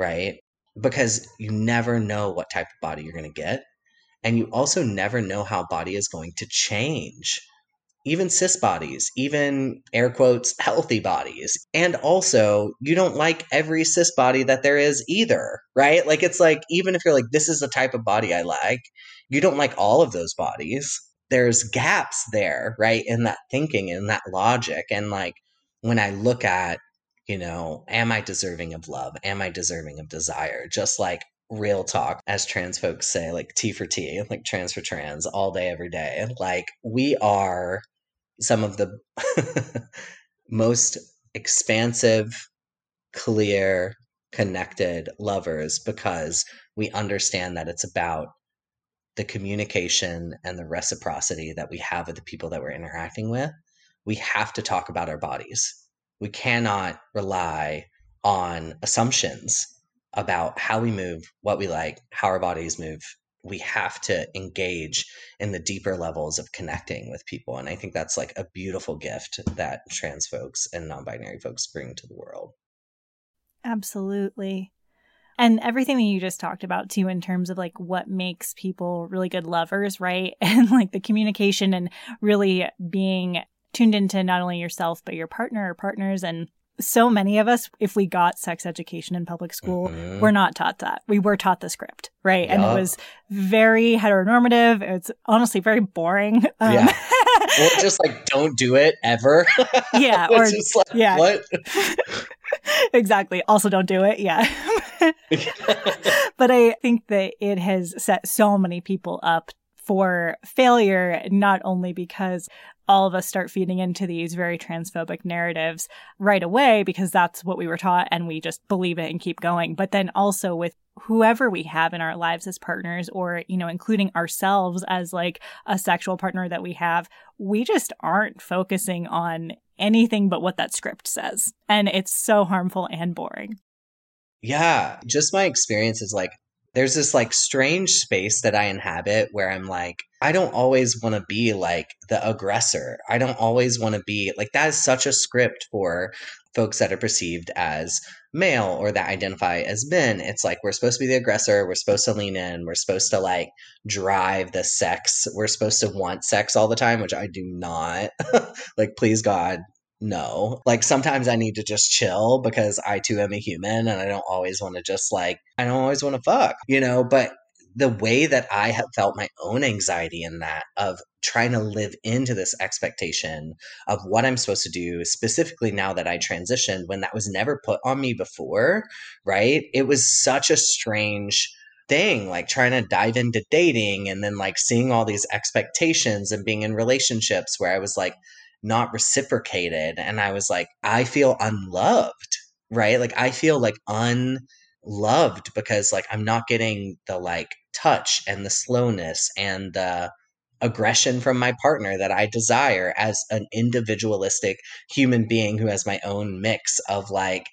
right? Because you never know what type of body you're going to get and you also never know how body is going to change even cis bodies, even air quotes, healthy bodies. And also, you don't like every cis body that there is either, right? Like, it's like, even if you're like, this is the type of body I like, you don't like all of those bodies. There's gaps there, right? In that thinking and that logic. And like, when I look at, you know, am I deserving of love? Am I deserving of desire? Just like real talk, as trans folks say, like T for T, [LAUGHS] like trans for trans, all day, every day. Like, we are some of the [LAUGHS] most expansive, clear, connected lovers because we understand that it's about the communication and the reciprocity that we have with the people that we're interacting with. We have to talk about our bodies. We cannot rely on assumptions about how we move, what we like, how our bodies move, we have to engage in the deeper levels of connecting with people and i think that's like a beautiful gift that trans folks and non-binary folks bring to the world. Absolutely. And everything that you just talked about too in terms of like what makes people really good lovers right? [LAUGHS] And like the communication and really being tuned into not only yourself but your partner or partners and so many of us, if we got sex education in public school, mm-hmm. we're not taught that. We were taught the script, right? Yep. And it was very heteronormative. It's honestly very boring. Um, yeah. [LAUGHS] or just like don't do it ever. [LAUGHS] Yeah. [LAUGHS] or just like, yeah. What? exactly. Also, don't do it. Yeah. but I think that it has set so many people up for failure, not only because all of us start feeding into these very transphobic narratives right away because that's what we were taught and we just believe it and keep going. But then also with whoever we have in our lives as partners or, you know, including ourselves as like a sexual partner that we have, we just aren't focusing on anything but what that script says. And it's so harmful and boring. Yeah, just my experience is like there's this like strange space that I inhabit where I'm like, I don't always want to be like the aggressor. I don't always want to be like that is such a script for folks that are perceived as male or that identify as men. It's like we're supposed to be the aggressor, we're supposed to lean in, we're supposed to like drive the sex, we're supposed to want sex all the time, which I do not. [LAUGHS] like, please God, no. Like sometimes I need to just chill because I too am a human and I don't always want to just like, I don't always want to fuck, you know? But the way that I have felt my own anxiety in that of trying to live into this expectation of what I'm supposed to do, specifically now that I transitioned when that was never put on me before, right? It was such a strange thing, like trying to dive into dating and then like seeing all these expectations and being in relationships where I was like, not reciprocated. And I was like, I feel unloved, right? Like I feel like unloved because like I'm not getting the like touch and the slowness and the aggression from my partner that I desire as an individualistic human being who has my own mix of like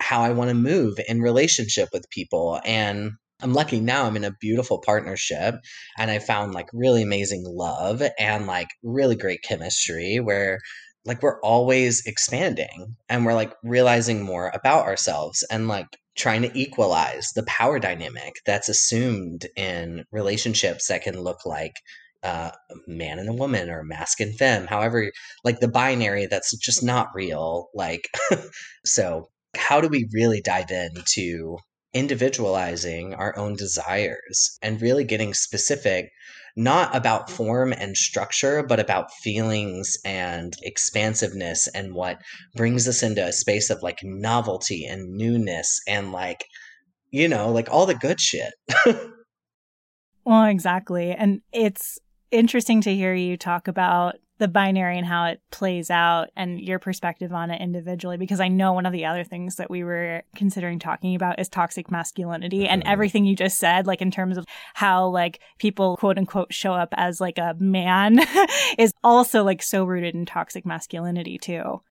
how I want to move in relationship with people. And I'm lucky now I'm in a beautiful partnership and I found like really amazing love and like really great chemistry where like we're always expanding and we're like realizing more about ourselves and like trying to equalize the power dynamic that's assumed in relationships that can look like uh, man and a woman or masc and femme, however, like the binary that's just not real. Like, [LAUGHS] so how do we really dive into individualizing our own desires and really getting specific, not about form and structure, but about feelings and expansiveness and what brings us into a space of like novelty and newness and like, you know, like all the good shit. [LAUGHS] well, exactly. And it's interesting to hear you talk about the binary and how it plays out and your perspective on it individually because I know one of the other things that we were considering talking about is toxic masculinity mm-hmm. and everything you just said like in terms of how like people quote unquote show up as like a man [LAUGHS] is also like so rooted in toxic masculinity too.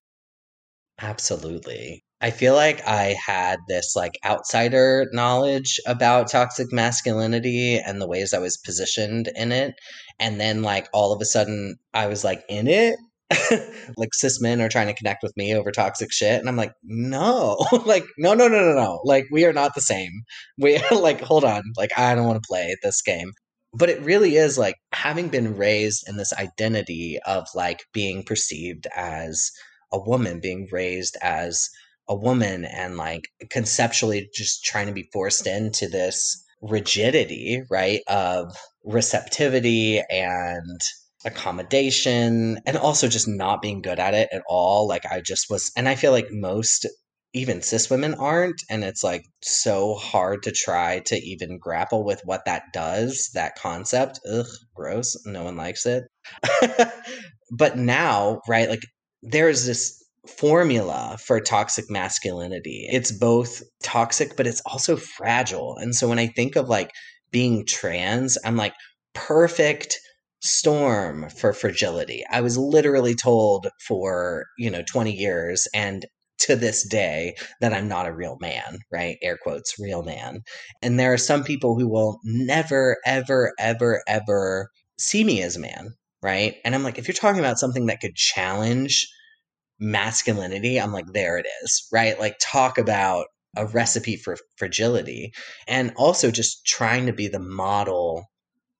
Absolutely. I feel like I had this like outsider knowledge about toxic masculinity and the ways I was positioned in it. And then like all of a sudden I was like in it. [LAUGHS] like cis men are trying to connect with me over toxic shit. And I'm like, no, [LAUGHS] like, no, no, no, no, no. Like, we are not the same. We [LAUGHS] like, hold on. Like, I don't want to play this game. But it really is like having been raised in this identity of like being perceived as a woman, being raised as a woman and like conceptually just trying to be forced into this rigidity, right, of receptivity and accommodation and also just not being good at it at all. Like I just was, and I feel like most even cis women aren't. And it's like so hard to try to even grapple with what that does, that concept. Ugh, gross. No one likes it. [LAUGHS] but now, right, like there's this formula for toxic masculinity. It's both toxic, but it's also fragile. And so when I think of like being trans, I'm like, perfect storm for fragility. I was literally told for, you know, 20 years and to this day that I'm not a real man, right? Air quotes, real man. And there are some people who will never, ever, ever, ever see me as a man, right? And I'm like, if you're talking about something that could challenge masculinity, I'm like, there it is, right? Like, talk about a recipe for fragility and also just trying to be the model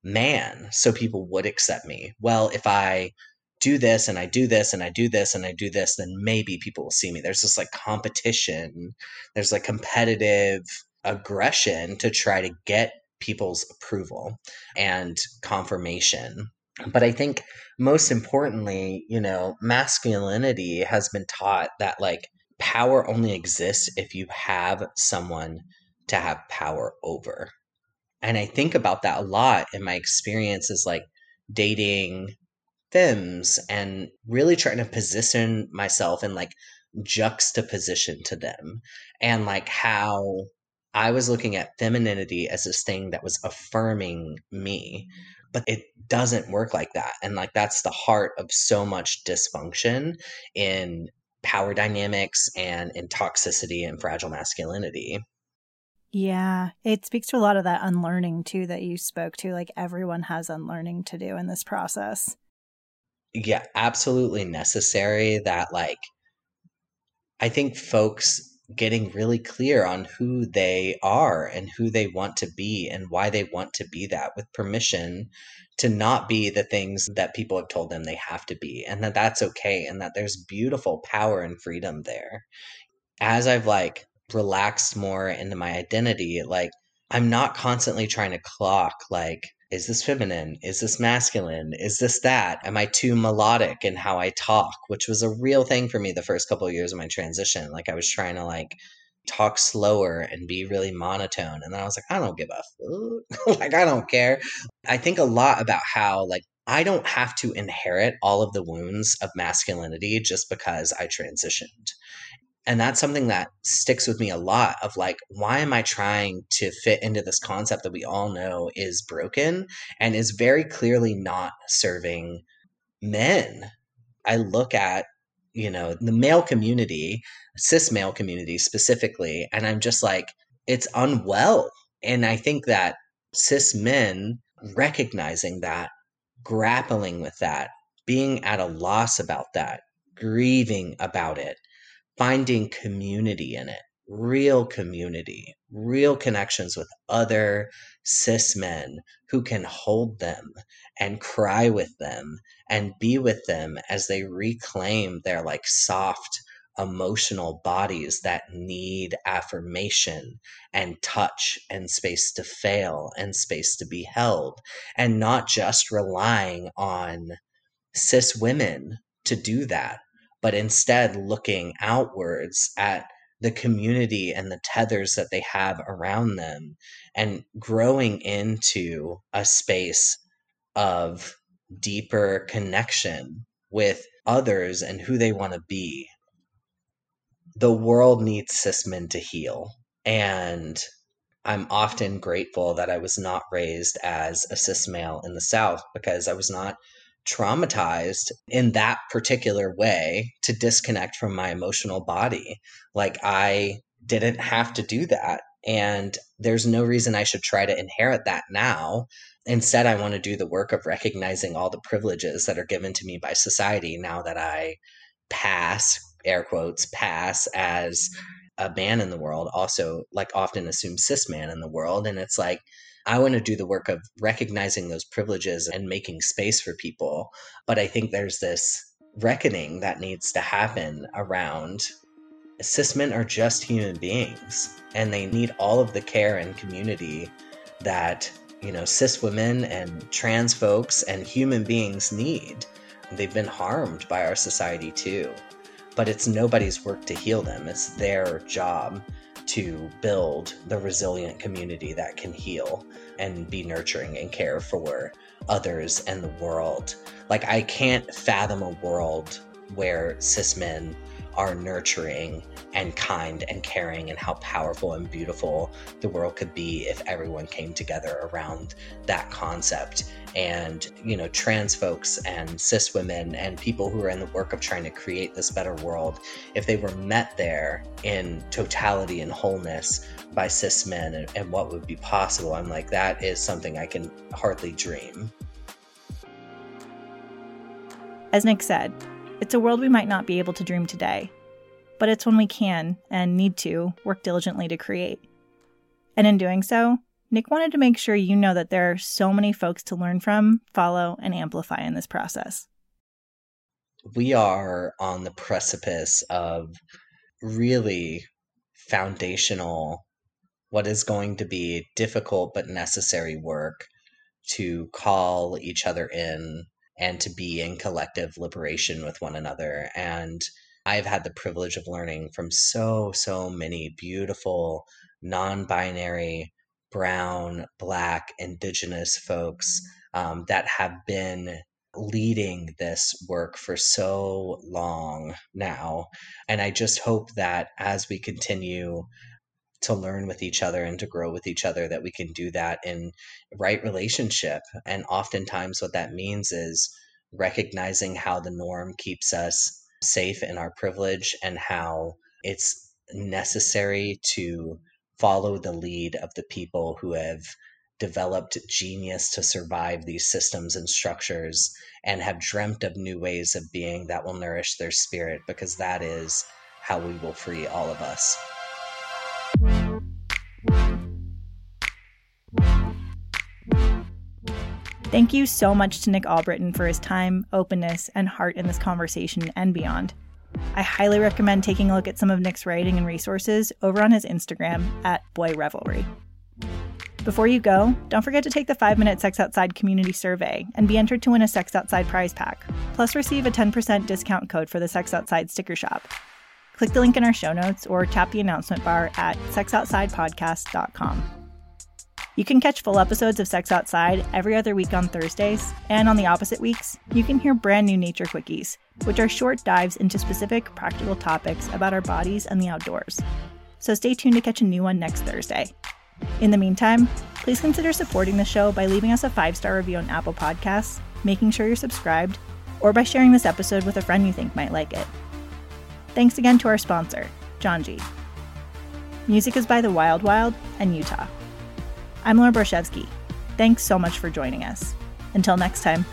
man so people would accept me. Well, if I do this and I do this and I do this and I do this, then maybe people will see me. There's this like competition, there's like competitive aggression to try to get people's approval and confirmation. But I think most importantly, you know, masculinity has been taught that like power only exists if you have someone to have power over. And I think about that a lot in my experiences like dating femmes and really trying to position myself in like juxtaposition to them and like how I was looking at femininity as this thing that was affirming me but it doesn't work like that and like that's the heart of so much dysfunction in power dynamics and in toxicity and fragile masculinity. Yeah it speaks to a lot of that unlearning too that you spoke to like everyone has unlearning to do in this process. Yeah absolutely necessary that like i think folks getting really clear on who they are and who they want to be and why they want to be that with permission to not be the things that people have told them they have to be and that that's okay and that there's beautiful power and freedom there. As i've like relaxed more into my identity like i'm not constantly trying to clock like is this feminine? Is this masculine? Is this that? Am I too melodic in how I talk? Which was a real thing for me the first couple of years of my transition. Like I was trying to like talk slower and be really monotone. And then I was like, I don't give a [LAUGHS] like I don't care. I think a lot about how like I don't have to inherit all of the wounds of masculinity just because I transitioned. And that's something that sticks with me a lot of like, why am I trying to fit into this concept that we all know is broken and is very clearly not serving men? I look at, you know, the male community, cis male community specifically, and I'm just like, it's unwell. And I think that cis men recognizing that grappling with that, being at a loss about that, grieving about it, finding community in it, real community, real connections with other cis men who can hold them and cry with them and be with them as they reclaim their like soft emotional bodies that need affirmation and touch and space to fail and space to be held, and not just relying on cis women to do that, but instead looking outwards at the community and the tethers that they have around them and growing into a space of deeper connection with others and who they want to be the world needs cis men to heal. And I'm often grateful that I was not raised as a cis male in the South because I was not traumatized in that particular way to disconnect from my emotional body. Like I didn't have to do that. And there's no reason I should try to inherit that now. Instead, I want to do the work of recognizing all the privileges that are given to me by society now that I pass air quotes pass as a man in the world also like often assumes cis man in the world and it's like i want to do the work of recognizing those privileges and making space for people but i think there's this reckoning that needs to happen around cis men are just human beings and they need all of the care and community that you know cis women and trans folks and human beings need they've been harmed by our society too but it's nobody's work to heal them. It's their job to build the resilient community that can heal and be nurturing and care for others and the world. Like, I can't fathom a world where cis men are nurturing and kind and caring and how powerful and beautiful the world could be if everyone came together around that concept. And you know trans folks and cis women and people who are in the work of trying to create this better world if they were met there in totality and wholeness by cis men and, and what would be possible i'm like that is something i can hardly dream. As nick said it's a world we might not be able to dream today but it's one we can and need to work diligently to create and in doing so Nick wanted to make sure you know that there are so many folks to learn from, follow, and amplify in this process. We are on the precipice of really foundational, what is going to be difficult but necessary work to call each other in and to be in collective liberation with one another. And I've had the privilege of learning from so, so many beautiful, non binary brown, black, indigenous folks um, that have been leading this work for so long now. And I just hope that as we continue to learn with each other and to grow with each other, that we can do that in right relationship. And oftentimes, what that means is recognizing how the norm keeps us safe in our privilege and how it's necessary to follow the lead of the people who have developed genius to survive these systems and structures and have dreamt of new ways of being that will nourish their spirit because that is how we will free all of us. Thank you so much to Nick Albritton for his time, openness, and heart in this conversation and beyond. I highly recommend taking a look at some of Nick's writing and resources over on his Instagram at Boy Revelry. Before you go, don't forget to take the 5 Minute Sex Outside community survey and be entered to win a Sex Outside prize pack, plus receive a 10% discount code for the Sex Outside sticker shop. Click the link in our show notes or tap the announcement bar at sexoutsidepodcast.com. You can catch full episodes of Sex Outside every other week on Thursdays, and on the opposite weeks, you can hear brand new Nature Quickies, which are short dives into specific practical topics about our bodies and the outdoors. So stay tuned to catch a new one next Thursday. In the meantime, please consider supporting the show by leaving us a five star review on Apple Podcasts, making sure you're subscribed, or by sharing this episode with a friend you think might like it. Thanks again to our sponsor, Janji. Music is by The Wild Wild and Utah. I'm Laura Borichevsky. Thanks so much for joining us. Until next time.